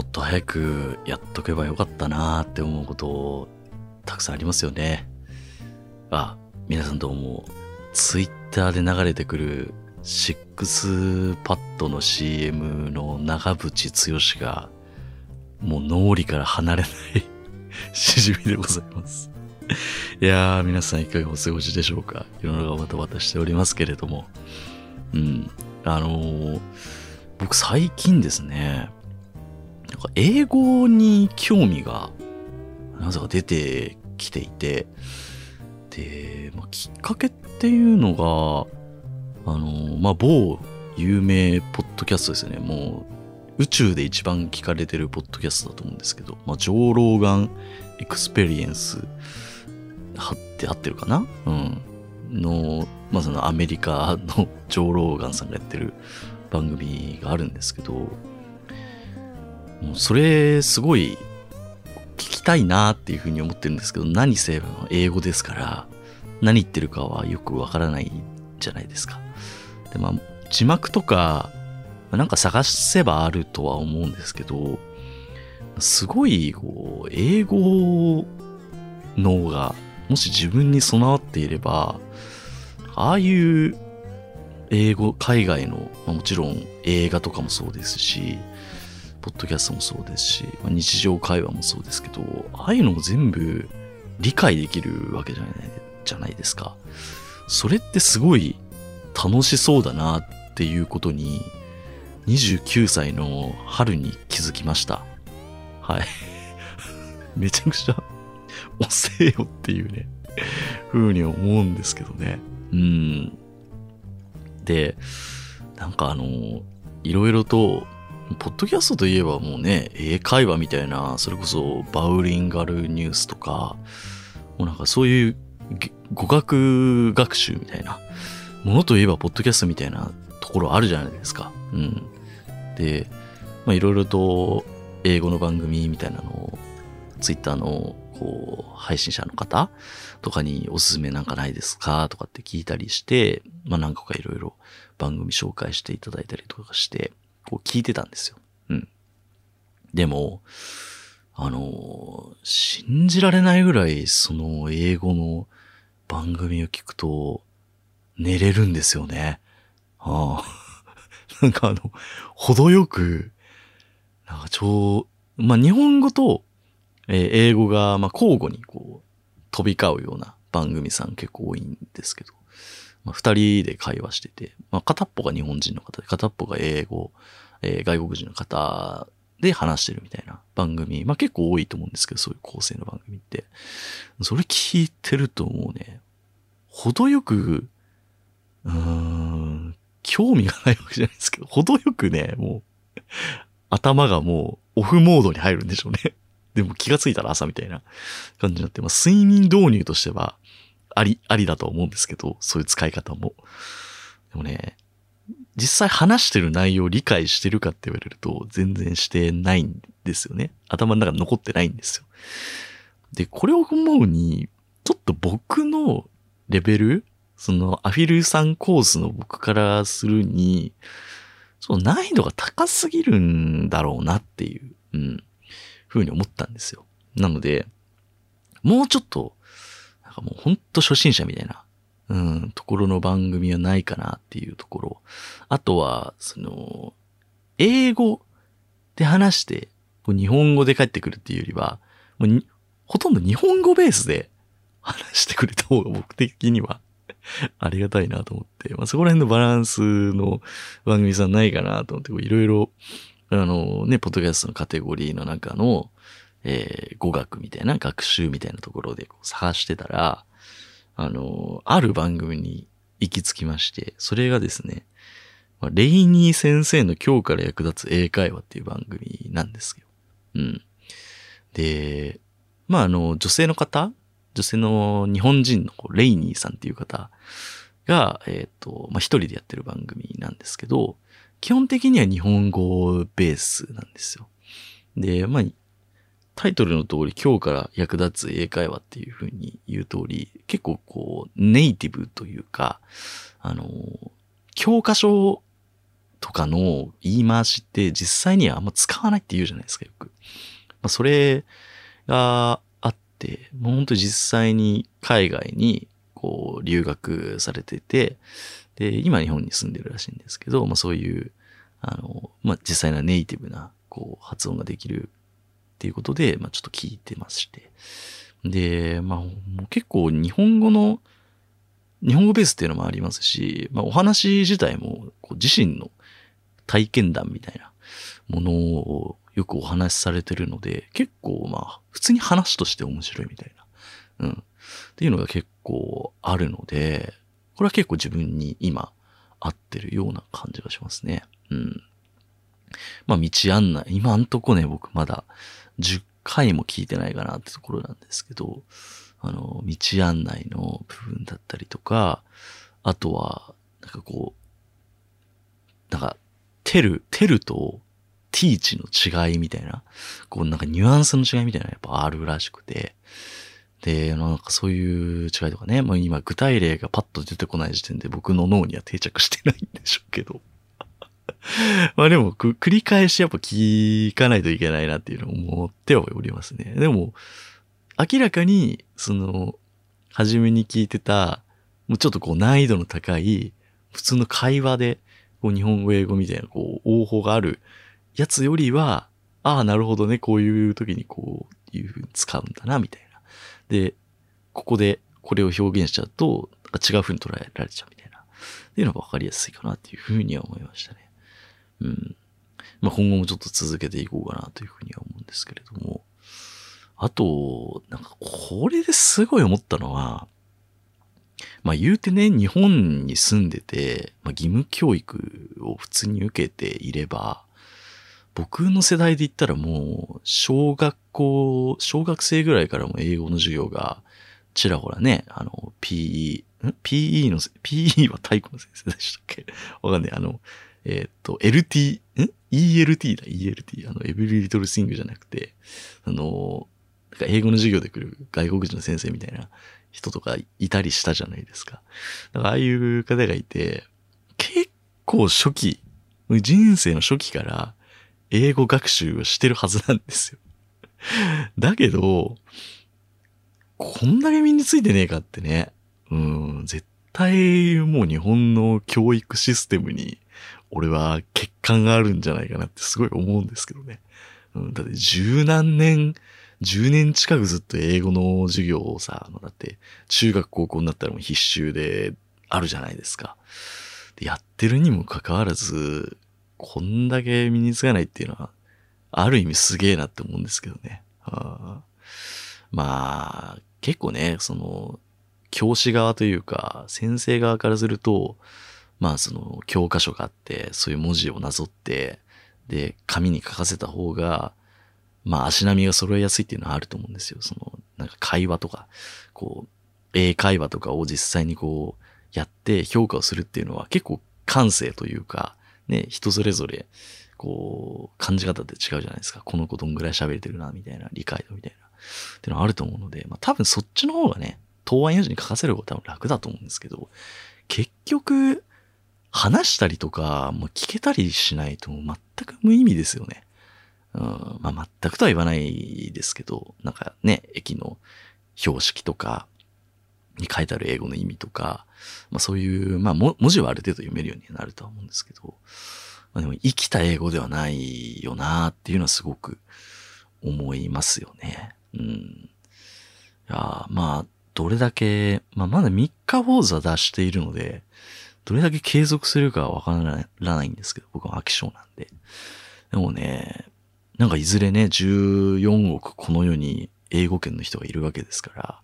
もっと早くやっとけばよかったなーって思うことたくさんありますよね。あ、皆さんどうも、ツイッターで流れてくるシックスパッドの CM の長渕剛がもう脳裏から離れないしじみでございます。いやー、皆さんいかがお過ごしでしょうか？世の中バタバタしておりますけれども。うん。あのー僕最近ですね、なんか英語に興味がなぜか出てきていて、で、まあ、きっかけっていうのが、あのまあ、某有名ポッドキャストですよね。もう宇宙で一番聞かれてるポッドキャストだと思うんですけど、まあ、 Joe Rogan Experienceはって合ってるかな？うん。の、まあ、そのアメリカのジョー・ローガンさんがやってる番組があるんですけど、もうそれすごい聞きたいなっていうふうに思ってるんですけど、何せ英語ですから、何言ってるかはよくわからないじゃないですか。で、まあ、字幕とか、なんか探せばあるとは思うんですけど、すごい、こう、英語脳が、もし自分に備わっていれば、ああいう英語、海外の、まもちろん映画とかもそうですし、ポッドキャストもそうですし、まあ日常会話もそうですけど、ああいうのも全部理解できるわけじゃないじゃないですか。それってすごい楽しそうだなっていうことに、29歳の春に気づきました。はい。めちゃくちゃ遅えよっていうね、風に思うんですけどね。うん。で、なんかあの、いろいろと、ポッドキャストといえばもうね、英会話みたいな、それこそバウリンガルニュースとか、もうなんかそういう語学学習みたいなものといえばポッドキャストみたいなところあるじゃないですか。うん。で、まあいろいろと英語の番組みたいなのを、ツイッターのこう配信者の方とかにおすすめなんかないですか？とかって聞いたりして、まあ何個かいろいろ番組紹介していただいたりとかして、こう聞いてたんですよ。うん。でも、あの、信じられないぐらいその英語の番組を聞くと寝れるんですよね。ああ。なんかあの、程よく、なんか超、まあ日本語と、えー英語が、ま交互にこう、飛び交うような番組さん結構多いんですけど、まあ二人で会話してて、まあ片っぽが日本人の方で、片っぽが英語、えー外国人の方で話してるみたいな番組、まあ結構多いと思うんですけど、そういう構成の番組って。それ聞いてるともうね、程よく、うーん、興味がないわけじゃないですけど、程よくね、もう、頭がもうオフモードに入るんでしょうね。でも気がついたら朝みたいな感じになって、まあ睡眠導入としては、あり、ありだと思うんですけど、そういう使い方も。でもね、実際話してる内容を理解してるかって言われると全然してないんですよね。頭の中に残ってないんですよ。で、これを思うに、ちょっと僕のレベル、そのアフィルさんコースの僕からするに、その難易度が高すぎるんだろうなっていう、うん、ふうに思ったんですよ。なので、もうちょっと、かもうほんと初心者みたいな、うん、ところの番組はないかなっていうところ。あとは、その、英語で話して、こう日本語で帰ってくるっていうよりは、もうほとんど日本語ベースで話してくれた方が僕的には ありがたいなと思って、まあ、そこら辺のバランスの番組さんないかなと思って、いろいろ、あのね、ポッドキャストのカテゴリーの中の、えー語学みたいな、学習みたいなところでこう探してたら、あの、ある番組に行き着きまして、それがですね、まあレイニー先生の今日から役立つ英会話っていう番組なんですよ。うん。で、まあ、あの、女性の方女性の日本人のレイニーさんっていう方が、えっ、と、まあ、一人でやってる番組なんですけど、基本的には日本語ベースなんですよ。で、まあ、タイトルの通り今日から役立つ英会話っていう風に言う通り、結構こうネイティブというか、あの、教科書とかの言い回しって実際にはあんま使わないって言うじゃないですか、よく。まあ、それがあって、もう本当に実際に海外にこう留学されてて、で、今日本に住んでるらしいんですけど、まあそういう、あの、まあ実際なネイティブなこう発音ができるっていうことで、まあちょっと聞いてまして。で、まあもう結構日本語の日本語ベースっていうのもありますし、まあ、お話自体もこう自身の体験談みたいなものをよくお話しされてるので、結構まあ、普通に話として面白いみたいな。うん。っていうのが結構あるので、これは結構自分に今合ってるような感じがしますね。うん。まあ、道案内。今んとこね、僕まだ10回も聞いてないかなってところなんですけど、あの、道案内の部分だったりとか、あとは、なんかこう、なんか、テル、テルとティーチの違いみたいな、こうなんかニュアンスの違いみたいなやっぱあるらしくて、で、なんかそういう違いとかね、もう今具体例がパッと出てこない時点で僕の脳には定着してないんでしょうけど。まあでも、繰り返しやっぱ聞かないといけないなっていうのを思ってはおりますね。でも、明らかに、その、初めに聞いてた、もうちょっとこう難易度の高い、普通の会話で、こう日本語、英語みたいな、こう、応報があるやつよりは、ああ、なるほどね、こういう時にこういう風に使うんだな、みたいな。で、ここでこれを表現しちゃうと、なんか違うに捉えられちゃうみたいな。っていうのが分かりやすいかなっていう風には思いましたね。うん。まあ今後もちょっと続けていこうかなという風には思うんですけれども。あと、なんかこれですごい思ったのは、まあ言うてね、日本に住んでて、まあ、義務教育を普通に受けていれば、僕の世代で言ったらもう、小学校、小学生ぐらいからも英語の授業が、ちらほらね、あの、PE、ん ?PE の、PE は体育の先生でしたっけ？わかんない。あの、えー、っと、LT、ん ?ELT だ、ELT。あの、エブリリトルスイングじゃなくて、あの、なんか英語の授業で来る外国人の先生みたいな人とかいたりしたじゃないですか。だからああいう方がいて、結構初期、人生の初期から英語学習をしてるはずなんですよ。だけど、こんだけ身についてねえかってね。うん、絶対もう日本の教育システムに俺は欠陥があるんじゃないかなってすごい思うんですけどね。うん、だって十何年10年近くずっと英語の授業をさ、だって中学高校になったらもう必修であるじゃないですか。でやってるにもかかわらず、こんだけ身につかないっていうのは、ある意味すげえなって思うんですけどね。あまあ、結構ね、その、教師側というか、先生側からすると、まあその教科書があって、そういう文字をなぞって、で、紙に書かせた方が、まあ足並みが揃えやすいっていうのはあると思うんですよ。その、なんか会話とか、こう、英会話とかを実際にこう、やって評価をするっていうのは結構感性というか、ね、人それぞれ、こう、感じ方って違うじゃないですか。この子どんぐらい喋れてるな、みたいな、理解度みたいな。っていうのはあると思うので、まあ多分そっちの方がね、答案用紙に書かせる方が多分楽だと思うんですけど、結局、話したりとか、もう聞けたりしないと全く無意味ですよね。うん、まあ全くとは言わないですけど、なんかね、駅の標識とかに書いてある英語の意味とか、まあそういう、まあ文字はある程度読めるようになるとは思うんですけど、まあでも生きた英語ではないよなっていうのはすごく思いますよね。うん。いやまあ、どれだけ、まあまだ3日坊主は出しているので、どれだけ継続するかわからないんですけど、僕は飽き性なんで。でもね、なんかいずれね、14億この世に英語圏の人がいるわけですから、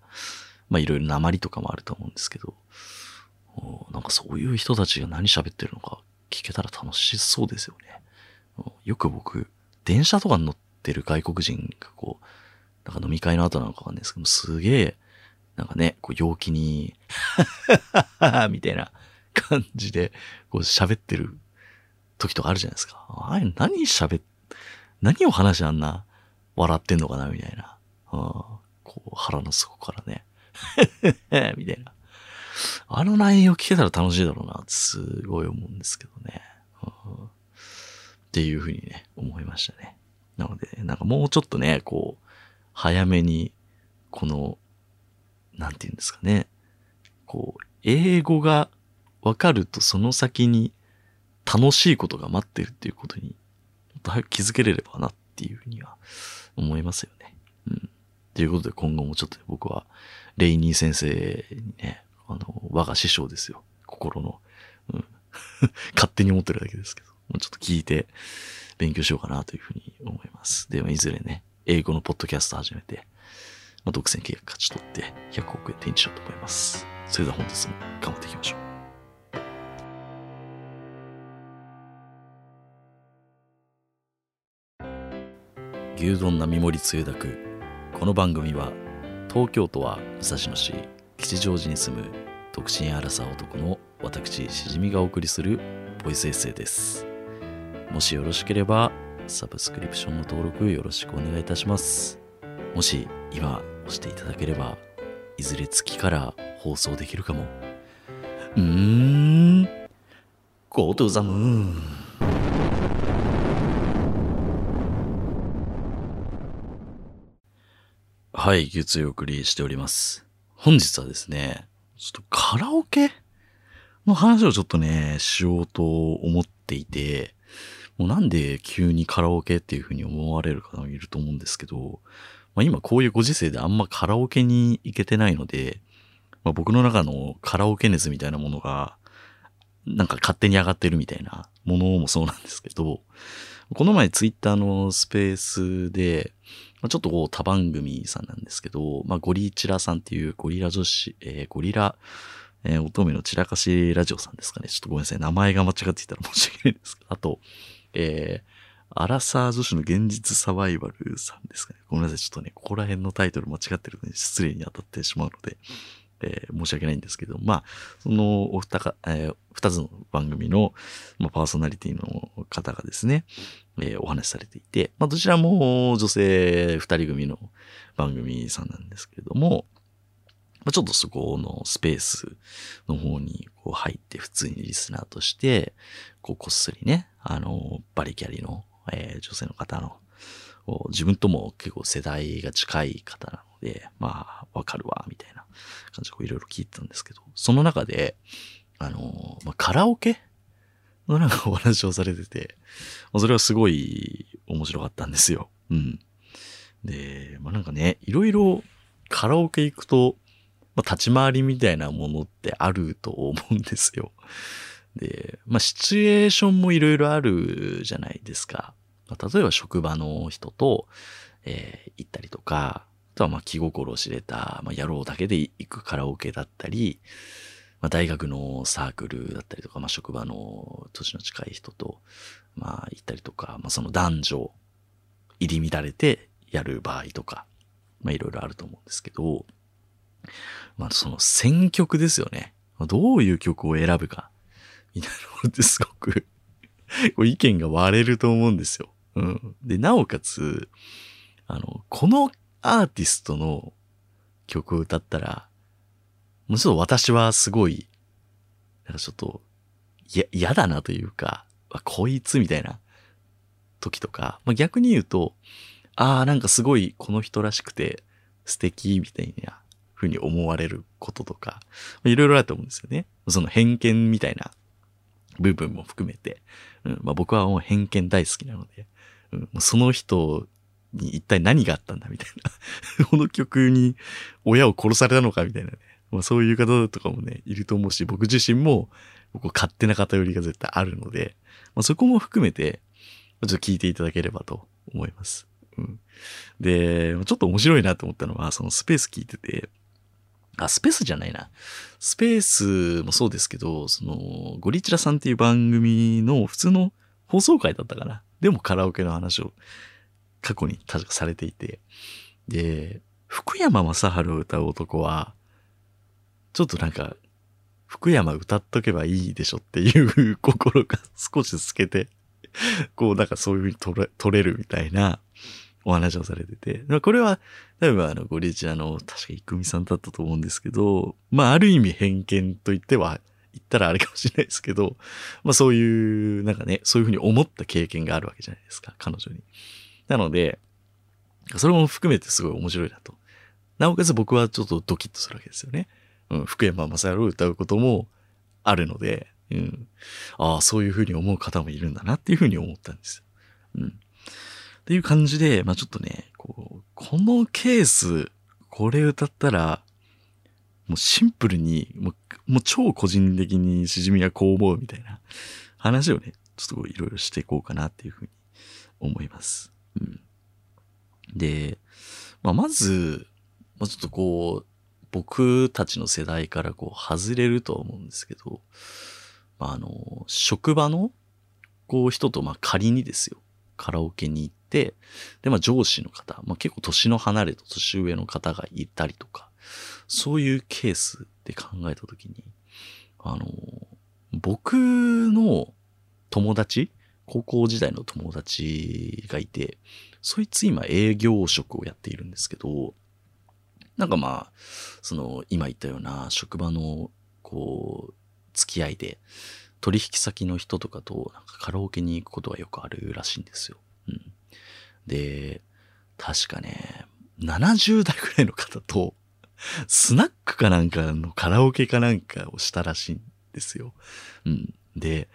まあいろいろ鉛とかもあると思うんですけど、なんかそういう人たちが何喋ってるのか聞けたら楽しそうですよね。よく僕、電車とかに乗ってる外国人がこう、なんか飲み会の後なのかわかんないですけど、すげえ、なんかね、こう陽気に みたいな感じで、こう喋ってる時とかあるじゃないですか。あれ何喋っ何を話しあんな笑ってんのかなみたいな。うん、こう腹の底からね。みたいな。あの内容聞けたら楽しいだろうなすごい思うんですけどね。うんっていうふうにね、思いましたね。なので、なんかもうちょっとね、こう、早めに、この、なんて言うんですかね。こう、英語がわかるとその先に楽しいことが待ってるっていうことに、もっと早く気づけれればなっていうふうには思いますよね。うん。ということで今後もちょっと僕は、レイニー先生にね、あの、我が師匠ですよ。心の。うん。勝手に思ってるだけですけど。もうちょっと聞いて勉強しようかなというふうに思います。では、いずれね、英語のポッドキャスト始めて、まあ、独占契約勝ち取って100億円手にしようと思います。それでは本日も頑張っていきましょう。牛丼並盛りつゆだく。この番組は東京都は武蔵野市吉祥寺に住む独身アラサー男の私しじみがお送りするボイスエッセイです。もしよろしければサブスクリプションの登録よろしくお願いいたします。もし今押していただければいずれ月から放送できるかも。うーん。Go to the moon はい月曜送りしております。本日はですねちょっとカラオケの話をちょっとね、しようと思っていて、もうなんで急にカラオケっていうふうに思われる方もいると思うんですけど、まあ、今こういうご時世であんまカラオケに行けてないので、まあ、僕の中のカラオケ熱みたいなものが、なんか勝手に上がってるみたいなものもそうなんですけど、この前ツイッターのスペースで、まあ、ちょっとこう他番組さんなんですけど、まあ、ゴリチラさんっていうゴリラ女子、えー、ゴリラ、えー、乙女の散らかしラジオさんですかね。ちょっとごめんなさい。名前が間違っていたら申し訳ないです。あと、えー、アラサー女子の現実サバイバルさんですかね。ごめんなさい。ちょっとね、ここら辺のタイトル間違ってるのに失礼に当たってしまうので、えー、申し訳ないんですけど、まあ、そのお二か、えー、二つの番組の、まあ、パーソナリティの方がですね、えー、お話しされていて、まあ、どちらも女性二人組の番組さんなんですけれども、まあ、ちょっとそこのスペースの方にこう入って普通にリスナーとして、こうこっそりね、あの、バリキャリの、えー、女性の方の、自分とも結構世代が近い方なので、まあ、わかるわ、みたいな感じでいろいろ聞いてたんですけど、その中で、あの、まあ、カラオケのなんかお話をされてて、まあ、それはすごい面白かったんですよ。うん。で、まあ、なんかね、いろいろカラオケ行くと、まあ、立ち回りみたいなものってあると思うんですよ。で、まあ、シチュエーションもいろいろあるじゃないですか。まあ、例えば職場の人と、えー、行ったりとか、とはまあ気心を知れた、まあ、野郎だけで行くカラオケだったり、まあ、大学のサークルだったりとか、まあ、職場の年の近い人と、まあ、行ったりとか、まあ、その男女入り乱れてやる場合とか、まあ、いろいろあると思うんですけど、まあ、その選曲ですよね。どういう曲を選ぶか、みたいなのってすごく意見が割れると思うんですよ。うん。で、なおかつ、あの、このアーティストの曲を歌ったら、もうちょっと私はすごい、なんかちょっと、や、嫌だなというか、こいつみたいな時とか、まあ、逆に言うと、ああ、なんかすごいこの人らしくて素敵みたいなふうに思われることとか、いろいろあると思うんですよね。その偏見みたいな部分も含めて、うんまあ、僕はもう偏見大好きなので、うん、その人に一体何があったんだみたいな。この曲に親を殺されたのかみたいなね。まあ、そういう方とかもね、いると思うし、僕自身も、僕勝手な偏りが絶対あるので、まあ、そこも含めて、ちょっと聞いていただければと思います。うん。で、ちょっと面白いなと思ったのは、そのスペース聞いてて、あ、スペースじゃないな。スペースもそうですけど、その、ゴリチラさんっていう番組の普通の放送回だったかな。でもカラオケの話を過去に確かされていて。で、福山雅治を歌う男は、ちょっとなんか、福山歌っとけばいいでしょっていう心が少し透けて、こうなんかそういう風に取れ取れるみたいなお話をされてて、これは、多分あの、ゴリチラの、確かイクミさんだったと思うんですけど、まあ、ある意味偏見と言っては言ったらあれかもしれないですけど、まあそういう、なんかね、そういうふうに思った経験があるわけじゃないですか、彼女に。なので、それも含めてすごい面白いなと。なおかつ僕はちょっとドキッとするわけですよね。うん、福山雅治を歌うこともあるので、うん。ああ、そういうふうに思う方もいるんだなっていうふうに思ったんですよ。うん。っていう感じで、まあちょっとね、こう、このケース、これ歌ったら、もうシンプルに、もう、もう超個人的にしじみはこう思うみたいな話をね、ちょっといろいろしていこうかなっていうふうに思います。うん。で、まあ、まず、まあ、ちょっとこう、僕たちの世代からこう外れるとは思うんですけど、まあ、あの、職場のこう人とまあ仮にですよ、カラオケに行って、で、まあ上司の方、まあ結構年の離れた年上の方がいたりとか、そういうケースで考えたときに、あの、僕の友達、高校時代の友達がいて、そいつ今営業職をやっているんですけど、なんかまあ、その今言ったような職場のこう、付き合いで、取引先の人とかとなんかカラオケに行くことがよくあるらしいんですよ。うん。で、確かね、70代くらいの方と、スナックかなんかのカラオケかなんかをしたらしいんですよ。うん。で、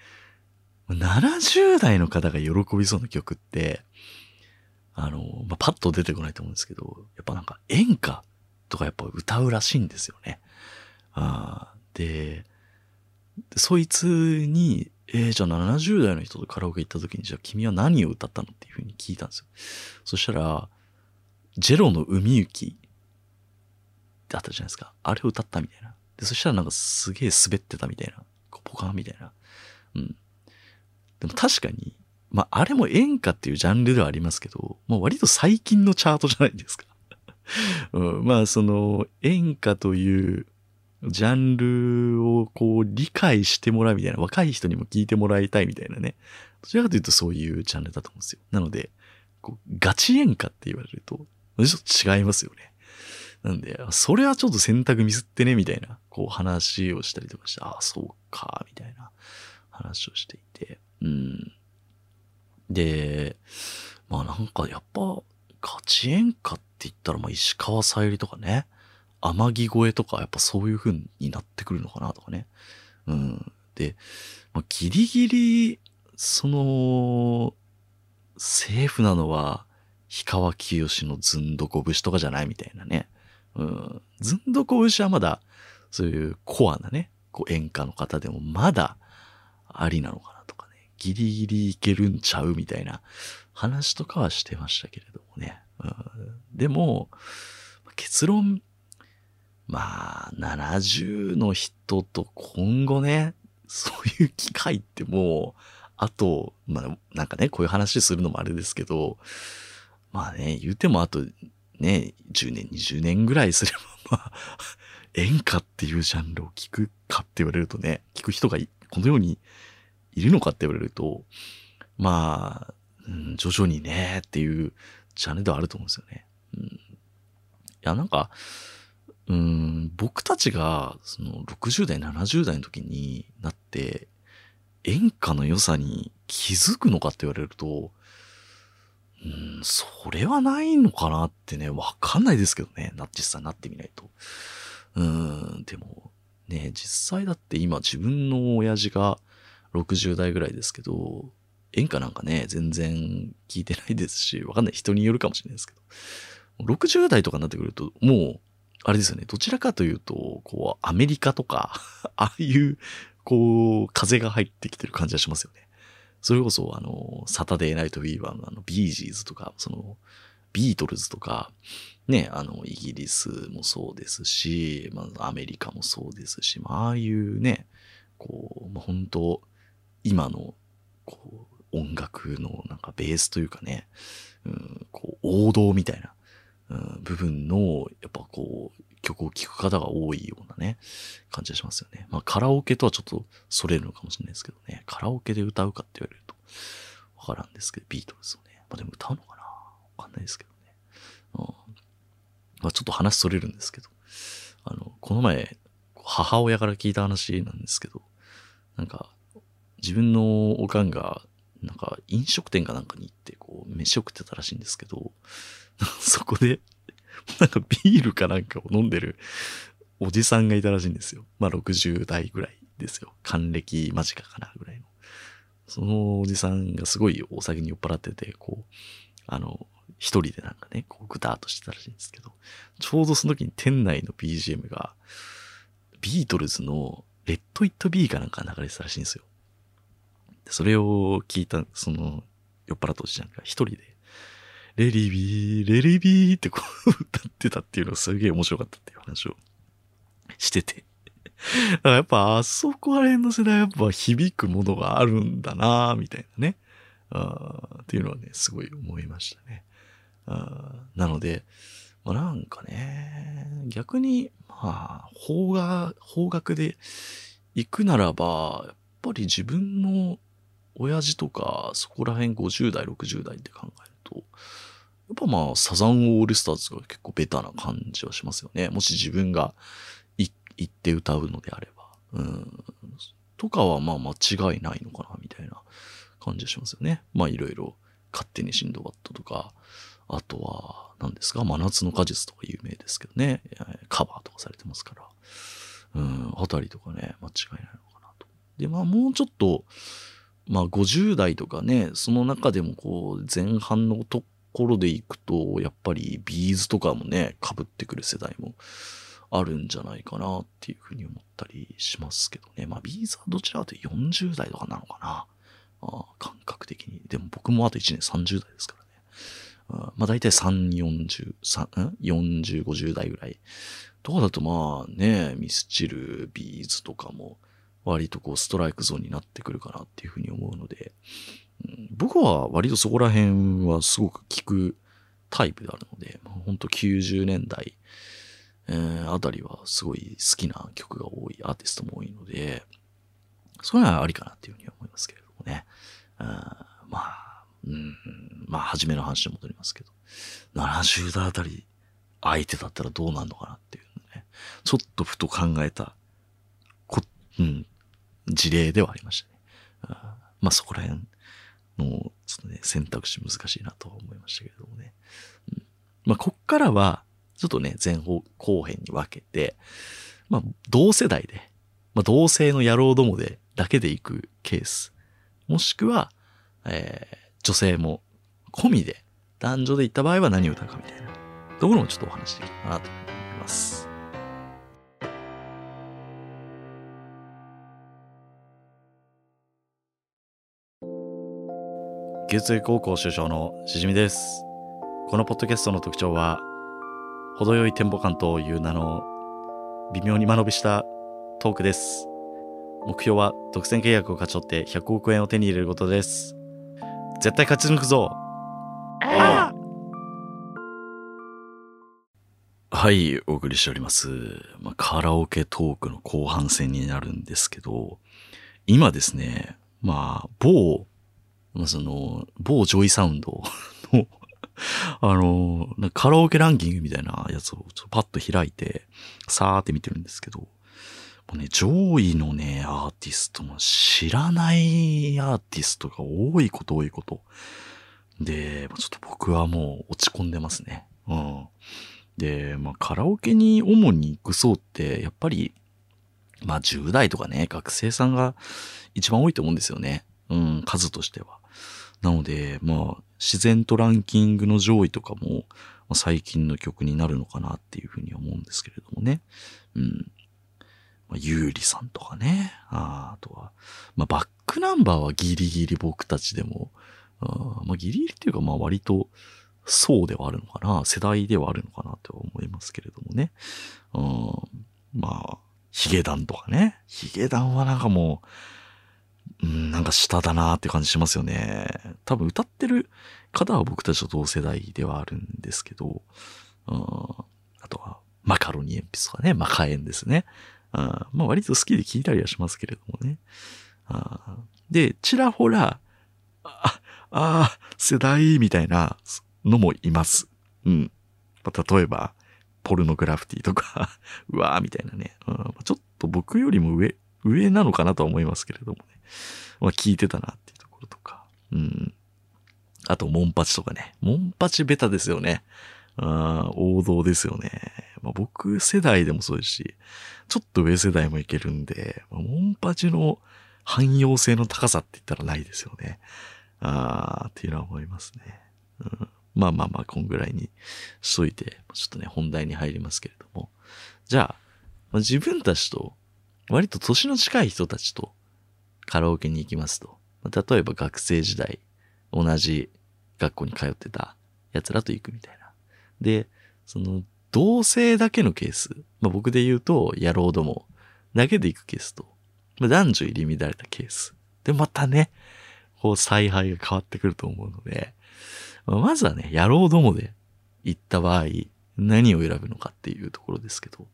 70代の方が喜びそうな曲って、あの、まあ、パッと出てこないと思うんですけど、やっぱなんか演歌とかやっぱ歌うらしいんですよね。あで、そいつに、えー、じゃあ70代の人とカラオケ行った時に、じゃあ君は何を歌ったのっていうふうに聞いたんですよ。そしたら、ジェロの海行きってあったじゃないですか。あれを歌ったみたいな。で、そしたらなんかすげえ滑ってたみたいな。ポカンみたいな。うん。でも確かに、まあ、あれも演歌っていうジャンルではありますけど、まあ、割と最近のチャートじゃないですか。うん、まあ、その、演歌というジャンルをこう理解してもらうみたいな、若い人にも聞いてもらいたいみたいなね。どちらかというとそういうジャンルだと思うんですよ。なので、こうガチ演歌って言われると、ちょっと違いますよね。なんで、それはちょっと選択ミスってね、みたいな、こう話をしたりとかして、ああ、そうか、みたいな話をしていて。うん。で、まあなんかやっぱ、ガチ演歌って言ったら、まあ石川さゆりとかね。天城越えとか、やっぱそういう風になってくるのかなとかね。うん。で、まあ、ギリギリ、その、セーフなのは、氷川きよしのずんどこ節とかじゃないみたいなね。うん。ずんどこ節はまだ、そういうコアなね、こう演歌の方でもまだありなのかなとかね。ギリギリいけるんちゃうみたいな話とかはしてましたけれどもね。うん、でも、結論まあ、70の人と今後ね、そういう機会ってもう、あと、まあ、なんかね、こういう話するのもあれですけど、まあね、言うてもあと、ね、10年、20年ぐらいすれば、まあ、演歌っていうジャンルを聞くかって言われるとね、聞く人がこのようにいるのかって言われると、まあ、うん、徐々にね、っていうジャンネルではあると思うんですよね。うん、いや、なんか、うん、僕たちが、その、60代、70代の時になって、演歌の良さに気づくのかって言われると、うん、それはないのかなってね、わかんないですけどね、な、実際なってみないと。うん、でも、ね、実際だって今自分の親父が60代ぐらいですけど、演歌なんかね、全然聞いてないですし、わかんない。人によるかもしれないですけど、60代とかになってくると、もう、あれですよね、どちらかというと、こう、アメリカとか ああいう、こう、風が入ってきてる感じがしますよね。それこそ、あの、サタデーナイトウィーバーのあの、ビージーズとか、その、ビートルズとか、ね、あの、イギリスもそうですし、まあ、アメリカもそうですし、まあ、ああいうね、こう、まあ、本当今の、こう、音楽のなんかベースというかね、うん、こう、王道みたいな、うん、部分の、やっぱこう、曲を聴く方が多いようなね、感じがしますよね。まあカラオケとはちょっとそれるのかもしれないですけどね。カラオケで歌うかって言われると、わからんですけど、ビートルズをね。まあでも歌うのかなかんないですけどね。うん。まあちょっと話それるんですけど、あの、この前、母親から聞いた話なんですけど、なんか、自分のおかんが、なんか飲食店かなんかに行って、こう、飯を食ってたらしいんですけど、そこで、なんかビールかなんかを飲んでるおじさんがいたらしいんですよ。まあ60代ぐらいですよ。還暦間近かなぐらいの。そのおじさんがすごいお酒に酔っ払ってて、こう、あの、一人でなんかね、こうグターっとしてたらしいんですけど、ちょうどその時に店内の BGM が、ビートルズのレッド・イット・ビーかなんか流れてたらしいんですよ。それを聞いた、その、酔っ払ったおじちゃんが一人で、レリビー、レリビーってこう歌ってたっていうのがすげえ面白かったっていう話をしてて。だかやっぱあそこら辺の世代はやっぱ響くものがあるんだなみたいなね。あっていうのはね、すごい思いましたね。なので、まあ、なんかね、逆に、まあ、方角、方角で行くならば、やっぱり自分の親父とか、そこら辺50代、60代って考えると、やっぱまあ、サザンオールスターズが結構ベタな感じはしますよね。もし自分が行って歌うのであれば。うん。とかはまあ間違いないのかな、みたいな感じがしますよね。まあいろいろ、勝手にシンドバッドとか、あとは、何ですか？真夏の果実とか有名ですけどね。カバーとかされてますから。うん、あたりとかね、間違いないのかなと。で、まあもうちょっと、まあ50代とかね、その中でもこう前半のところで行くと、やっぱりビーズとかもね、被ってくる世代もあるんじゃないかなっていうふうに思ったりしますけどね。まあ B'z はどちらかというと40代とかなのかな。あ感覚的に。でも僕もあと1年30代ですから。まあ大体3、40、3、40、50代ぐらい。とかだとまあね、ミスチル、 B'z とかも割とこうストライクゾーンになってくるかなっていうふうに思うので、うん、僕は割とそこら辺はすごく聞くタイプであるので、まあ、ほんと90年代、えー、あたりはすごい好きな曲が多い、アーティストも多いので、そういうのはありかなっていうふうに思いますけれどもね。あまあ、うん、まあ、初めの話に戻りますけど、70代あたり相手だったらどうなんのかなっていうね、ちょっとふと考えた、こ、うん、事例ではありましたね。まあ、そこら辺の、ちょっとね、選択肢難しいなと思いましたけれどもね。まあ、こっからは、ちょっとね、前方後編に分けて、まあ、同世代で、まあ、同性の野郎どもでだけで行くケース。もしくは、えー、女性も込みで、男女で行った場合は何を歌うかみたいなところもちょっとお話しできるかなと思います。月水高校首相のしじみです。このポッドキャストの特徴は、程よいテンポ感という名の微妙に間延びしたトークです。目標は独占契約を勝ち取って100億円を手に入れることです。絶対勝ち抜くぞあはい、お送りしております。まあ、カラオケトークの後半戦になるんですけど、今ですね、まあ、某、まあ、その、某 JOYSOUND の あの、カラオケランキングみたいなやつをちょっとパッと開いて、さーって見てるんですけど、もうね、上位のね、アーティストも知らないアーティストが多いこと多いこと。で、ちょっと僕はもう落ち込んでますね。うん。で、まあカラオケに主に行く層って、やっぱり、まあ10代とかね、学生さんが一番多いと思うんですよね。うん、数としては。なので、まあ、自然とランキングの上位とかも、最近の曲になるのかなっていうふうに思うんですけれどもね。うん。まあ、ゆうりさんとかね。あとは、まあ、バックナンバーはギリギリ僕たちでも、あまあ、ギリギリっていうか、まあ、割と、そうではあるのかな。世代ではあるのかなとは思いますけれどもね。うん、まあ、ヒゲダンとかね。ヒゲダンはなんかもう、うん、なんか下だなーって感じしますよね。多分歌ってる方は僕たちと同世代ではあるんですけど、うん、あとは、マカロニ鉛筆とかね、マカエンですね。うん、まあ割と好きで聞いたりはしますけれどもね。あで、ちらほら、あ、あ、世代みたいなのもいます。うん。まあ、例えば、ポルノグラフィティとか うわーみたいなね、うん。ちょっと僕よりも上、上なのかなとは思いますけれどもね。まあ聞いてたなっていうところとか。うん。あと、モンパチとかね。モンパチベタですよね。あ王道ですよね。まあ、僕世代でもそうですし、ちょっと上世代もいけるんで、まあ、モンパチの汎用性の高さって言ったらないですよね。あーっていうのは思いますね。うん、まあまあまあ、こんぐらいにしといて、ちょっとね、本題に入りますけれども。じゃあ、まあ、自分たちと、割と年の近い人たちとカラオケに行きますと。例えば学生時代、同じ学校に通ってた奴らと行くみたいな。で、その、同性だけのケース。まあ、僕で言うと、野郎どもだけで行くケースと、まあ、男女入り乱れたケース。で、またね、こう、采配が変わってくると思うので、まあ、まずはね、野郎どもで行った場合、何を選ぶのかっていうところですけど、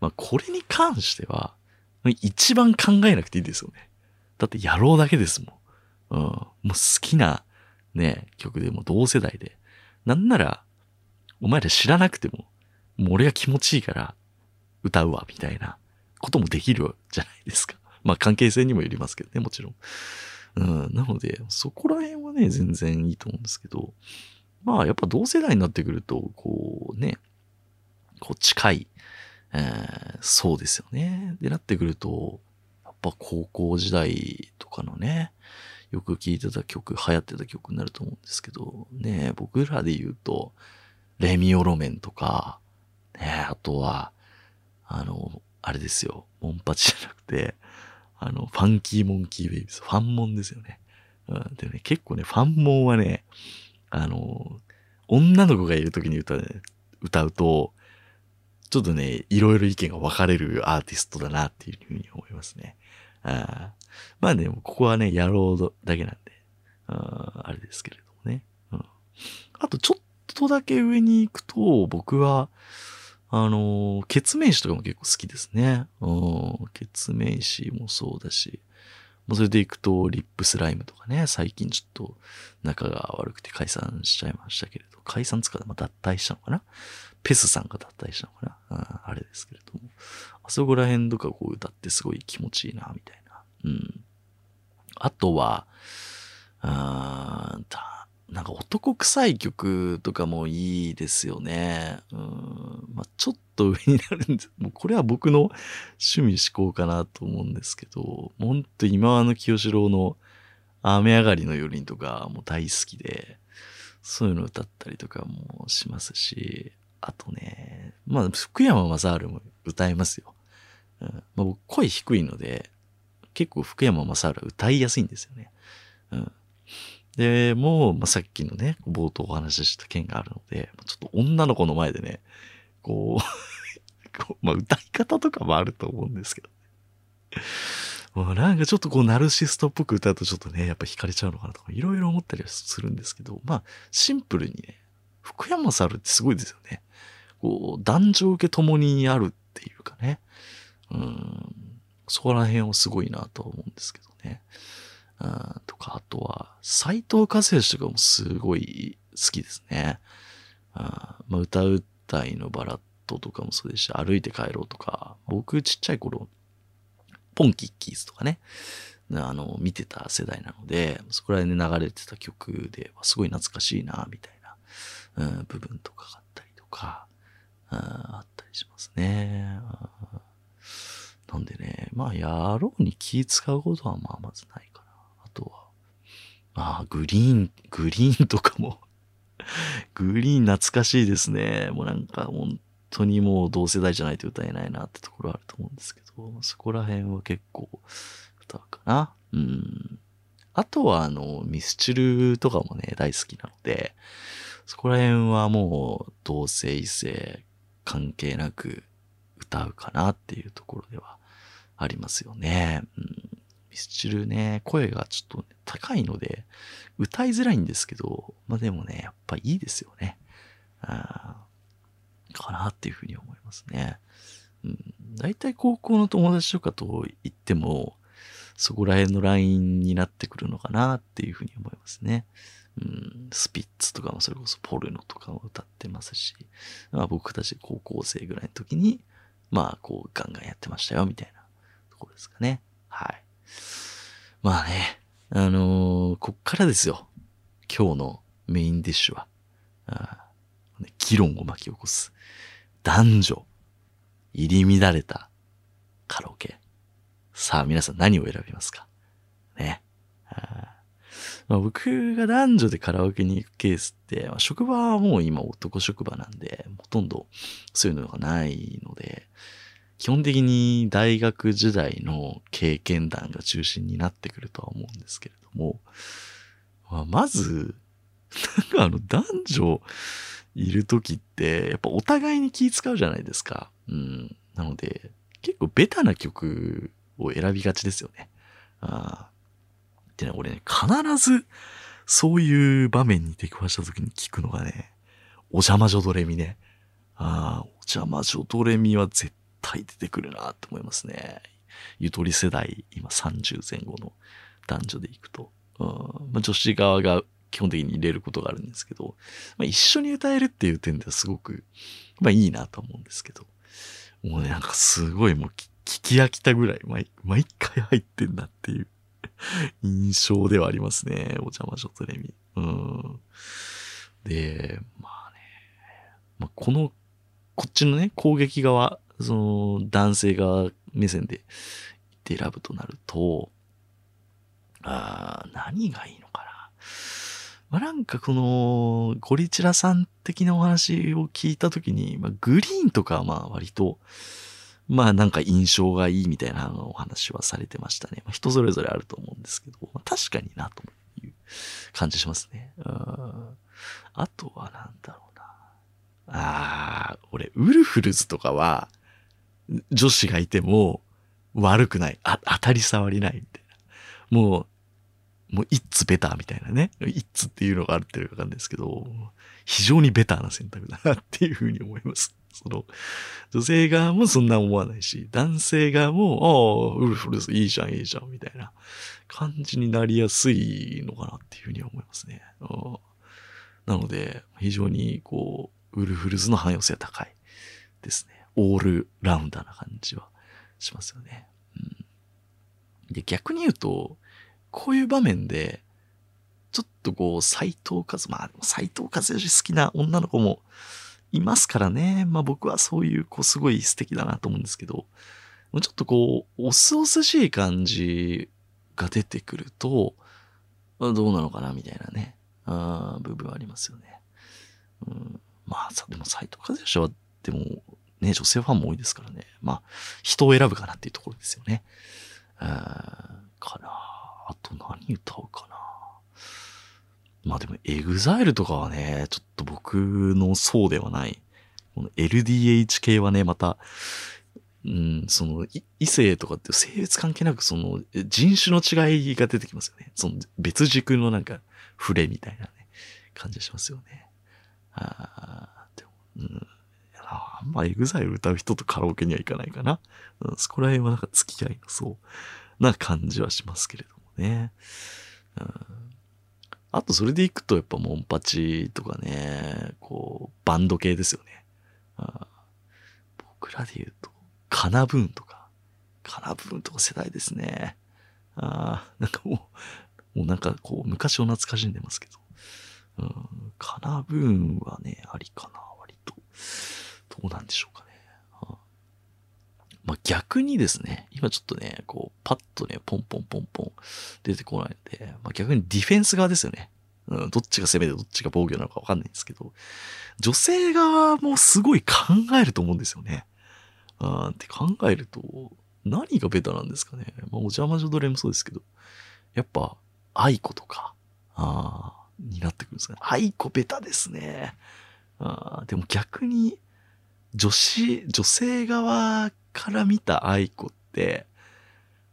まあ、これに関しては、一番考えなくていいですよね。だって野郎だけですもん。うん。もう好きなね、曲でも同世代で。なんなら、お前ら知らなくても、もう俺が気持ちいいから歌うわ、みたいなこともできるじゃないですか。まあ関係性にもよりますけどね、もちろん。うん、なので、そこら辺はね、全然いいと思うんですけど、まあやっぱ同世代になってくると、こうね、こう近い、えー、そうですよね。でなってくると、やっぱ高校時代とかのね、よく聴いてた曲、流行ってた曲になると思うんですけど、ね、僕らで言うと、レミオロメンとか、ね、あとは、あの、あれですよ、モンパチじゃなくて、あの、ファンキーモンキーベイビーズ、ファンモンですよね。うん、でね、結構ね、ファンモンはね、あの、女の子がいる時に歌う、歌うと、ちょっとね、いろいろ意見が分かれるアーティストだなっていうふうに思いますね。あまあね、ここはね、野郎だけなんで、ああれですけれどもね。うん、あと、ちょっとだけ上に行くと、僕は、あのー、血面師とかも結構好きですね。うん、血面師もそうだし、もうそれで行くと、リップスライムとかね、最近ちょっと仲が悪くて解散しちゃいましたけれど、解散つか、まあ、脱退したのかな？ペスさんが脱退したのかな？ああれですけれども。あそこら辺とかこう歌ってすごい気持ちいいな、みたいな。うん。あとは、あなんか男臭い曲とかもいいですよね。うん。まあ、ちょっと上になるんです。もうこれは僕の趣味思考かなと思うんですけど、もうほんと今和の清志郎の雨上がりの夜にとかも大好きで、そういうの歌ったりとかもしますし、あとね、まあ、福山雅治も歌いますよ。うん、まあ、僕、声低いので、結構福山雅治は歌いやすいんですよね。うん。で、もう、まあ、さっきのね、冒頭お話しした件があるので、ちょっと女の子の前でね、こう こう、まあ、歌い方とかもあると思うんですけど、ね、もうなんかちょっとこう、ナルシストっぽく歌うとちょっとね、やっぱ惹かれちゃうのかなとか、いろいろ思ったりはするんですけど、まあ、シンプルにね、福山雅治ってすごいですよね。こう、男女受けともにあるっていうかね。うん。そこら辺はすごいなと思うんですけどね。うん、とか、あとは、斎藤和義とかもすごい好きですね。うんまあ、歌うたいのバラットとかもそうですし、歩いて帰ろうとか、僕ちっちゃい頃、ポンキッキーズとかね、あの、見てた世代なので、そこら辺で流れてた曲ではすごい懐かしいな、みたいな、うん、部分とかがあったりとか、あったりしますね。なんでね、まあ、やろうに気使うことはまあまずない。まあ、グリーン、グリーンとかも グリーン懐かしいですね。もうなんか本当にもう同世代じゃないと歌えないなってところあると思うんですけど、そこら辺は結構歌うかな。うん。あとはあの、ミスチルとかもね、大好きなので、そこら辺はもう同性異性関係なく歌うかなっていうところではありますよね。うん、ミスチルね、声がちょっと、ね、高いので、歌いづらいんですけど、まあでもね、やっぱいいですよね。あかなっていうふうに思いますね。うん、大体高校の友達とかと言っても、そこら辺のラインになってくるのかなっていうふうに思いますね。うん、スピッツとかもそれこそポルノとかも歌ってますし、まあ、僕たち高校生ぐらいの時に、まあこうガンガンやってましたよみたいなところですかね。はい。まあね、あのーこっからですよ。今日のメインディッシュは。あ議論を巻き起こす。男女、入り乱れたカラオケ。さあ皆さん何を選びますか？ね。まあ、僕が男女でカラオケに行くケースって、まあ、職場はもう今男職場なんで、ほとんどそういうのがないので、基本的に大学時代の経験談が中心になってくるとは思うんですけれども、まあ、まず、なんかあの男女いる時って、やっぱお互いに気使うじゃないですか。うん。なので、結構ベタな曲を選びがちですよね。あーでね、俺ね、必ずそういう場面に出くわした時に聞くのがね、お邪魔女ドレミね。ああ、お邪魔女ドレミは絶対出てくるなと思いますね。ゆとり世代、今30前後の男女でいくと。うんまあ、女子側が基本的に入れることがあるんですけど、まあ、一緒に歌えるっていう点ではすごく、まあいいなと思うんですけど、もうね、なんかすごいもう聞き飽きたぐらい毎、毎回入ってんだっていう印象ではありますね。お邪魔女ドレミ。うん。で、まあね、まあ、この、こっちのね、攻撃側、その、男性側目線で、で選ぶとなると、あー何がいいのかな。まあ、なんかこの、ゴリチラさん的なお話を聞いたときに、まあ、グリーンとかはまあ割と、まあなんか印象がいいみたいなお話はされてましたね。まあ、人それぞれあると思うんですけど、まあ、確かになという感じしますね。うんあとはなんだろうな。ああ、俺、ウルフルズとかは、女子がいても悪くない。あ、当たり障りないみたいな。もう、もう、イッツベターみたいなね。イッツっていうのがあるっていうかわかんないですけど、非常にベターな選択だなっていうふうに思います。その、女性側もそんな思わないし、男性側も、ああ、ウルフルズいいじゃん、いいじゃん、みたいな感じになりやすいのかなっていうふうに思いますね。なので、非常にこう、ウルフルズの汎用性は高いですね。オールラウンダーな感じはしますよね。うん、で、逆に言うと、こういう場面で、ちょっとこう、斎藤和、まあ、斎藤和義好きな女の子もいますからね。まあ僕はそういう子すごい素敵だなと思うんですけど、ちょっとこう、おすおすしい感じが出てくると、どうなのかなみたいなね。あ部分はありますよね。うん、まあさ、でも斎藤和義は、でもね、女性ファンも多いですからね。まあ、人を選ぶかなっていうところですよね。あかなあと何歌うかなまあでも、 EXILE とかはね、ちょっと僕の層ではない。この LDH 系はね、また、うん、その、異性とかって性別関係なく、その、人種の違いが出てきますよね。その、別軸のなんか、触れみたいなね、感じしますよね。ああ、でも、うん。あんま EXILE 歌う人とカラオケには行かないかな。うん、そこら辺はなんか付き合いのそうな感じはしますけれどもね。うん、あとそれで行くとやっぱモンパチとかね、こう、バンド系ですよね。あ僕らで言うと、 KANA-BOON とか、 KANA-BOON とか世代ですね。なんかもう、もうなんかこう、昔を懐かしんでますけど。うん、カナブーンはね、ありかな、割と。どうなんでしょうかね。まあ、逆にですね、今ちょっとね、こう、パッとね、ポンポンポンポン出てこないので、まあ、逆にディフェンス側ですよね。うん、どっちが攻めでどっちが防御なのかわかんないんですけど、女性側もすごい考えると思うんですよね。あーって考えると、何がベタなんですかね。まあ、お邪魔女ドレもそうですけど、やっぱ、愛子とか、ああ、になってくるんですかね。愛子ベタですね。あーでも逆に、女子、女性側から見た愛子って、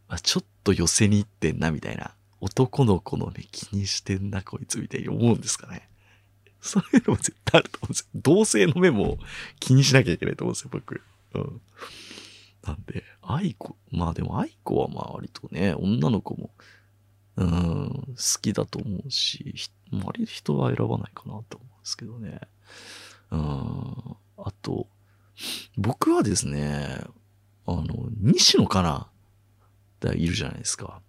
まあ、ちょっと寄せに行ってんな、みたいな。男の子の目気にしてんな、こいつ、みたいに思うんですかね。そういうのも絶対あると思うんですよ。同性の目も気にしなきゃいけないと思うんですよ、僕。うん。なんで、愛子、まあでも愛子はまあ割とね、女の子も、うん、好きだと思うし、ひ割と人は選ばないかなと思うんですけどね。うん。あと、僕はですね、あの、西野かないるじゃないですか。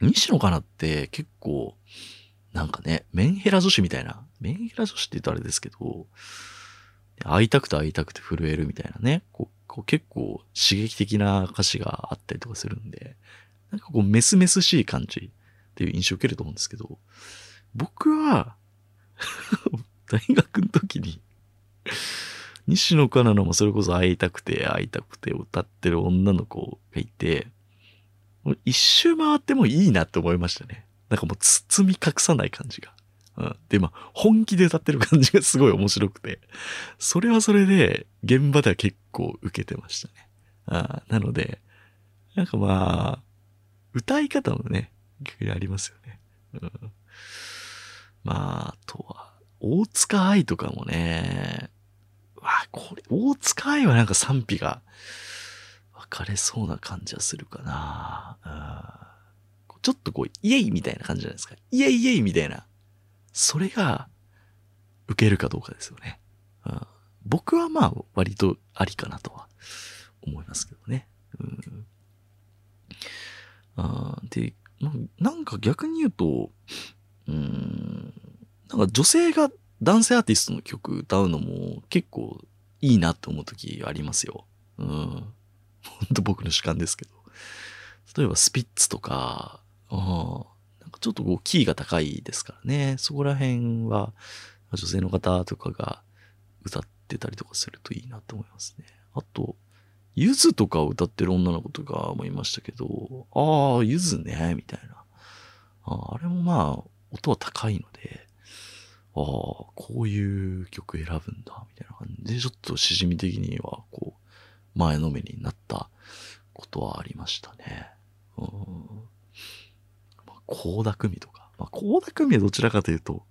西野カナって結構、なんかね、メンヘラ女子みたいな、メンヘラ女子って言うとあれですけど、会いたくて会いたくて震えるみたいなね、こう結構刺激的な歌詞があったりとかするんで、なんかこうメスメスしい感じっていう印象を受けると思うんですけど、僕は 大学の時に西野カナのもそれこそ会いたくて会いたくて歌ってる女の子がいて、一周回ってもいいなって思いましたね。なんかもう包み隠さない感じが。うん。で、まあ、本気で歌ってる感じがすごい面白くて、それはそれで、現場では結構受けてましたね。あなので、なんかまあ、歌い方もね、逆にありますよね。うん。まあ、あとは、大塚愛とかもね、わこれ、大塚愛はなんか賛否が分かれそうな感じはするかな。うん、ちょっとこう、イエイみたいな感じじゃないですか。イエイイエイみたいな。それが、受けるかどうかですよね。うん、僕はまあ、割とありかなとは思いますけどね。うん、で、なんか逆に言うと、うん、なんか女性が男性アーティストの曲歌うのも結構いいなって思う時ありますよ。うん。ほんと僕の主観ですけど。例えばスピッツとか、あなんかちょっとこうキーが高いですからね。そこら辺は女性の方とかが歌ってたりとかするといいなと思いますね。あと、ゆずとかを歌ってる女の子とかもいましたけど、ああ、ゆずね、みたいな。ああれもまあ、音は高いので、ああ、こういう曲選ぶんだ、みたいな感じで、ちょっとしじみ的には、こう、前のめりになったことはありましたね。うん。まあ、高田組とか。まあ、高田組はどちらかというと、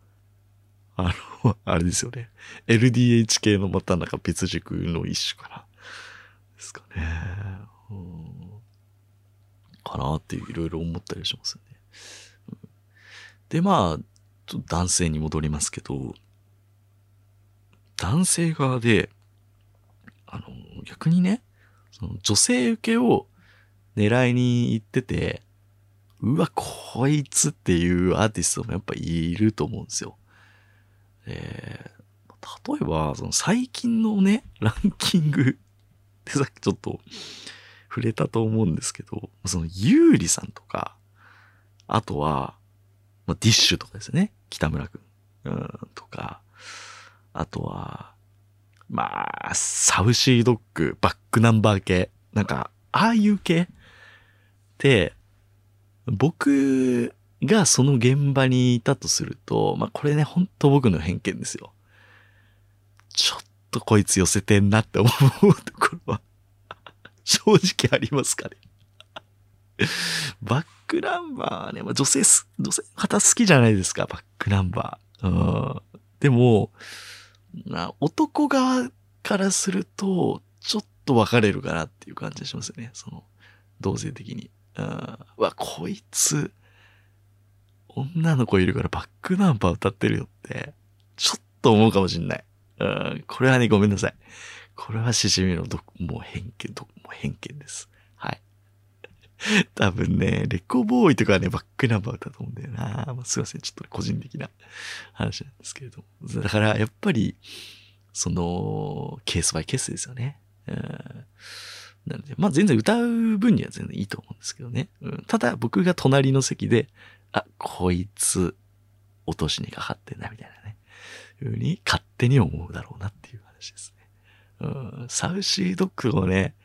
あの、あれですよね。LDH 系のまたなんか別軸の一種かな。ですかね。うん。かなっていろいろ思ったりしますよね。で、まあ、と男性に戻りますけど、男性側で、あの、逆にね、その女性受けを狙いに行ってて、うわ、こいつっていうアーティストもやっぱいると思うんですよ。えー、例えば、その最近のね、ランキング でさっきちょっと触れたと思うんですけど、そのゆうりさんとか、あとは、まあ、ディッシュとかですね。北村くん。とか、あとは、まあ、サウシードッグ、バックナンバー系。なんか、ああいう系って、僕がその現場にいたとすると、まあこれね、ほんと僕の偏見ですよ。ちょっとこいつ寄せてんなって思うところは正直ありますかねバックナンバーね、まあ、女性す、女性方好きじゃないですか、バックナンバー。うん。でも、な男側からすると、ちょっと分かれるかなっていう感じがしますよね。その、同性的に。うん。わ、こいつ、女の子いるからバックナンバー歌ってるよって、ちょっと思うかもしんない。うん。これはね、ごめんなさい。これはしじみのど、もう偏見、ど、もう偏見です。多分ね、レコボーイとかはね、バックナンバーだと思うんだよな。まあ、すいません。ちょっと個人的な話なんですけれども。だから、やっぱり、その、ケースバイケースですよね。うん。なので、まあ全然歌う分には全然いいと思うんですけどね。うん、ただ、僕が隣の席で、あ、こいつ、落としにかかってんな、みたいなね。ふうに勝手に思うだろうなっていう話ですね。うん、サウシードッグをね、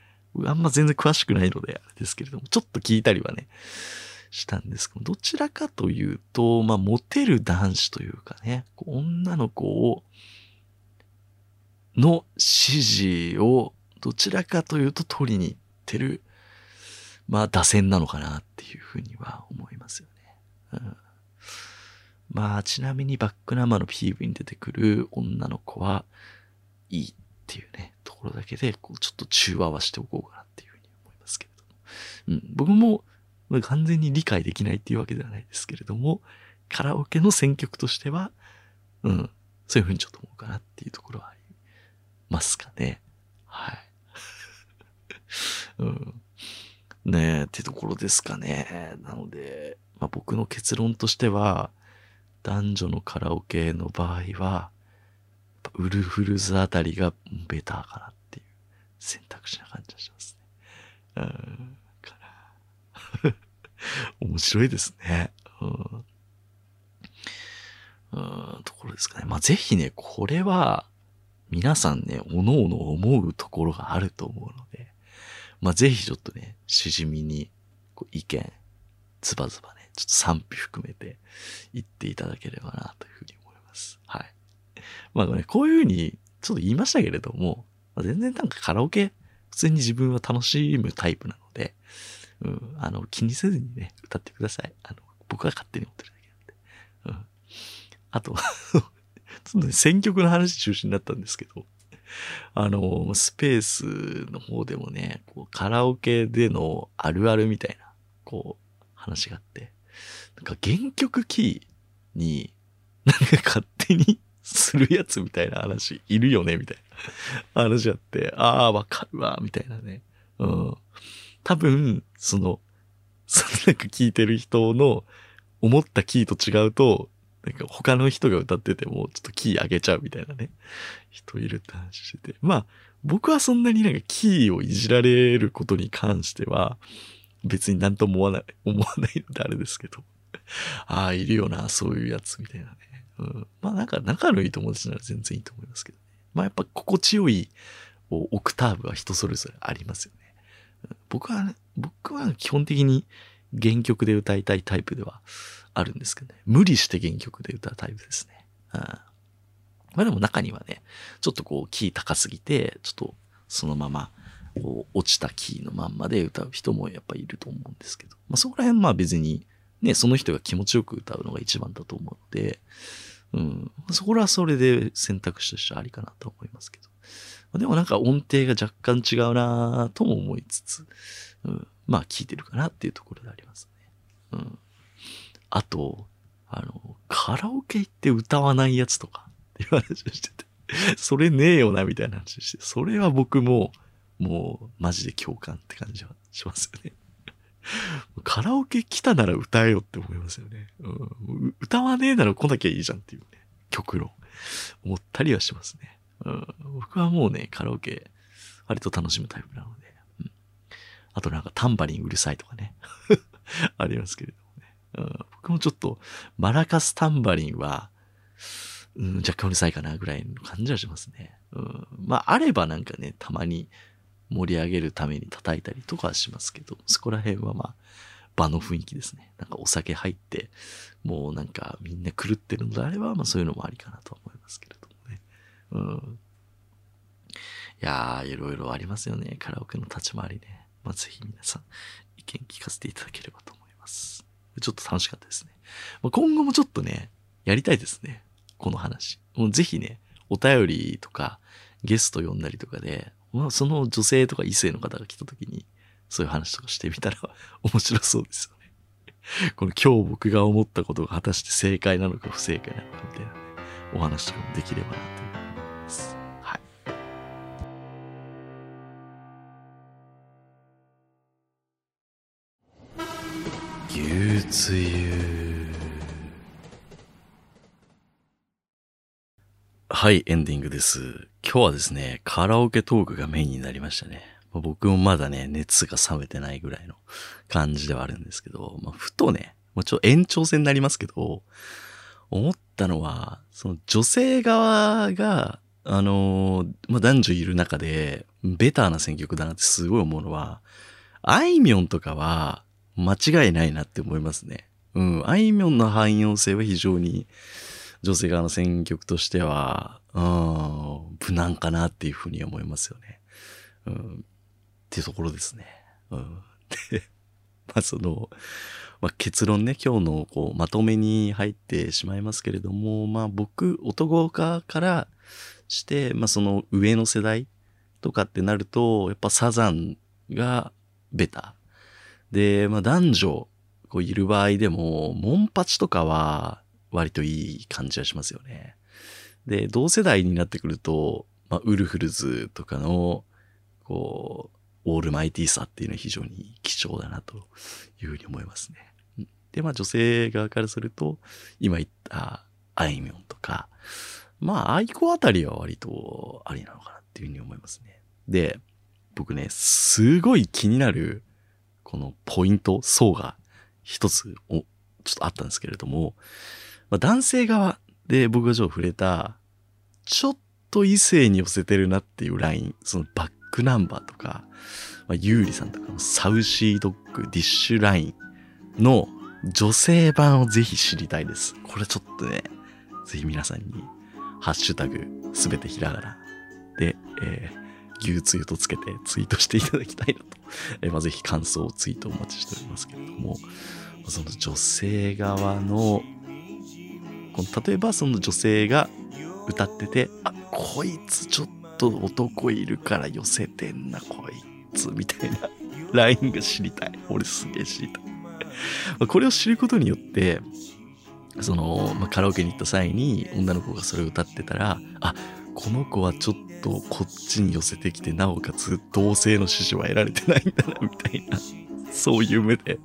あんま全然詳しくないので、あれですけれども、ちょっと聞いたりはね、したんですけど、どちらかというと、まあ、モテる男子というかね、女の子を、の指示を、どちらかというと取りに行ってる、まあ、打線なのかなっていうふうには思いますよね。うん、まあ、ちなみにバックナンバーの PV に出てくる女の子はいいっていうね、ころだけで、こう、ちょっと中和はしておこうかなっていうふうに思いますけれども。うん、僕も、完全に理解できないっていうわけではないですけれども、カラオケの選曲としては、うん、そういうふうにちょっと思うかなっていうところはありますかね。はい。うん。ねえ、ってところですかね。なので、まあ、僕の結論としては、男女のカラオケの場合は、ウルフルズあたりがベターかなっていう選択肢な感じがしますね。うん、かな。面白いですね。うん。うん、ところですかね。まあ、ぜひね、これは、皆さんね、おのおの思うところがあると思うので、まあ、ぜひちょっとね、しじみに、こう、意見、ズバズバね、ちょっと賛否含めて言っていただければな、というふうに。まあね、こういうふうに、ちょっと言いましたけれども、まあ、全然なんかカラオケ、普通に自分は楽しむタイプなので、うん、あの、気にせずにね、歌ってください。あの、僕が勝手に思ってるだけなんで。うん。あと ちょっとね、選曲の話中心になったんですけど、あの、スペースの方でもね、こうカラオケでのあるあるみたいな、こう、話があって、なんか原曲キーに、なんか勝手にするやつみたいな話いるよねみたいな話あって、ああ、わかるわ、みたいなね。うん。多分、その、そのなんか聞いてる人の思ったキーと違うと、なんか他の人が歌っててもちょっとキー上げちゃうみたいなね、人いるって話してて。まあ、僕はそんなになんかキーをいじられることに関しては、別になんとも思わない、思わないのであれですけど。ああ、いるよな、そういうやつみたいなね。うん。まあなんか仲のいい友達なら全然いいと思いますけどね。まあやっぱ心地よいオクターブは人それぞれありますよね。僕は、ね、僕は基本的に原曲で歌いたいタイプではあるんですけどね。無理して原曲で歌うタイプですね。うん。まあでも中にはね、ちょっとこうキー高すぎて、ちょっとそのまま、こう落ちたキーのまんまで歌う人もやっぱいると思うんですけど。まあそこら辺まあ別に、ね、その人が気持ちよく歌うのが一番だと思うので、うん。そこらはそれで選択肢としてはありかなと思いますけど。でもなんか音程が若干違うなとも思いつつ、うん。まあ聞いてるかなっていうところでありますね。うん。あと、あの、カラオケ行って歌わないやつとかっていう話をしてて、それねえよなみたいな話をして、それは僕も、もう、マジで共感って感じはしますよね。カラオケ来たなら歌えよって思いますよね。うん、歌わねえなら来なきゃいいじゃんっていうね、極論。思ったりはしますね。うん、僕はもうね、カラオケ、割と楽しむタイプなので。うん、あとなんかタンバリンうるさいとかね。ありますけれどもね。うん、僕もちょっと、マラカスタンバリンは、うん、若干うるさいかなぐらいの感じはしますね。うん、まあ、あればなんかね、たまに盛り上げるために叩いたりとかはしますけど、そこら辺はまあ、場の雰囲気ですね。なんかお酒入って、もうなんかみんな狂ってるのであれば、まあそういうのもありかなと思いますけれどもね。うん。いやー、いろいろありますよね。カラオケの立ち回りね。まあぜひ皆さん、意見聞かせていただければと思います。ちょっと楽しかったですね。まあ、今後もちょっとね、やりたいですね。この話。もうぜひね、お便りとか、ゲスト呼んだりとかで、まあ、その女性とか異性の方が来た時に、そういう話とかしてみたら 面白そうですよね。この今日僕が思ったことが果たして正解なのか不正解なのかみたいな、ね、お話とかもできればなというふうに思います。はい。牛つゆはい、エンディングです。今日はですね、カラオケトークがメインになりましたね。ま僕もまだね、熱が冷めてないぐらいの感じではあるんですけど、まあ、ふとね、もうちょっと延長戦になりますけど、思ったのは、その女性側が、あのまあ、男女いる中で、ベターな選曲だなってすごい思うのは、あいみょんとかは間違いないなって思いますね。うん、あいみょんの汎用性は非常に女性側の選曲としては、うん、無難かなっていうふうに思いますよね。うん、っていうところですね。うん、で、まあその、まあ、結論ね、今日のこうまとめに入ってしまいますけれども、まあ僕、男側からして、まあその上の世代とかってなると、やっぱサザンがベタ。で、まあ男女こういる場合でも、モンパチとかは割といい感じはしますよね。で、同世代になってくると、まあ、ウルフルズとかの、こう、オールマイティさっていうのは非常に貴重だなというふうに思いますね。で、まあ女性側からすると、今言ったあいみょんとか、まあ愛子あたりは割とありなのかなっていうふうに思いますね。で、僕ね、すごい気になる、このポイント、層が一つお、ちょっとあったんですけれども、まあ、男性側で僕がちょっと触れた、ちょっと異性に寄せてるなっていうライン、そのバックナンバーとか、まあ、ゆうりさんとかの Saucy Dog、 DISH ラインの女性版をぜひ知りたいです。これちょっとね、ぜひ皆さんに、ハッシュタグ、すべてひらがなで、えー、牛つゆとつけてツイートしていただきたいなと。え、まあ、ぜひ感想をツイートお待ちしておりますけれども、その女性側の、この例えばその女性が歌ってて、あ、こいつちょっと男いるから寄せてんな、こいつ、みたいな ラインが知りたい。俺すげえ知りたい。これを知ることによって、その、まあ、カラオケに行った際に女の子がそれを歌ってたら、あ、この子はちょっとこっちに寄せてきて、なおかつ同性の支持は得られてないんだな、みたいな、そういう目で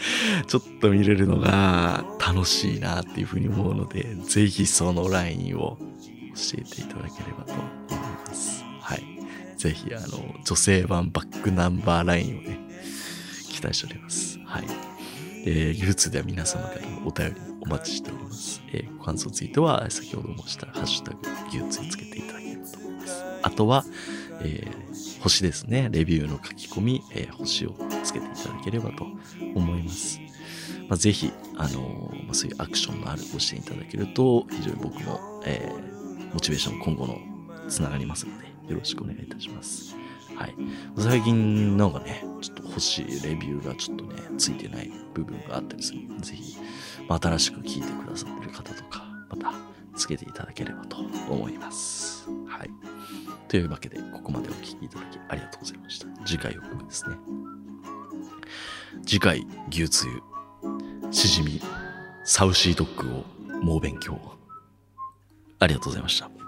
ちょっと見れるのが楽しいなっていうふうに思うので、ぜひそのラインを教えていただければと思います。はい。ぜひ、あの、女性版バックナンバーラインをね、期待しております。はい。えー、ユーツでは皆様からのお便りお待ちしております。えー、ご感想ツイートは先ほど申したハッシュタグユーツにつけていただければと思います。あとは、えー、星ですね。レビューの書き込み、えー、星をつけていただければと思います。まあ、ぜひ、あの、ま、そういうアクションのあるご支援いただけると、非常に僕も、えー、モチベーション今後のつながりますので、よろしくお願いいたします。はい。最近なんかね、ちょっと欲しいレビューがちょっとね、ついてない部分があったりするので、ぜひ、まあ、新しく聞いてくださってる方とか、また、つけていただければと思います。はい。というわけで、ここまでお聴きいただきありがとうございました。次回予告ですね。次回、牛つゆ、しじみ、サウシードッグを猛勉強。ありがとうございました。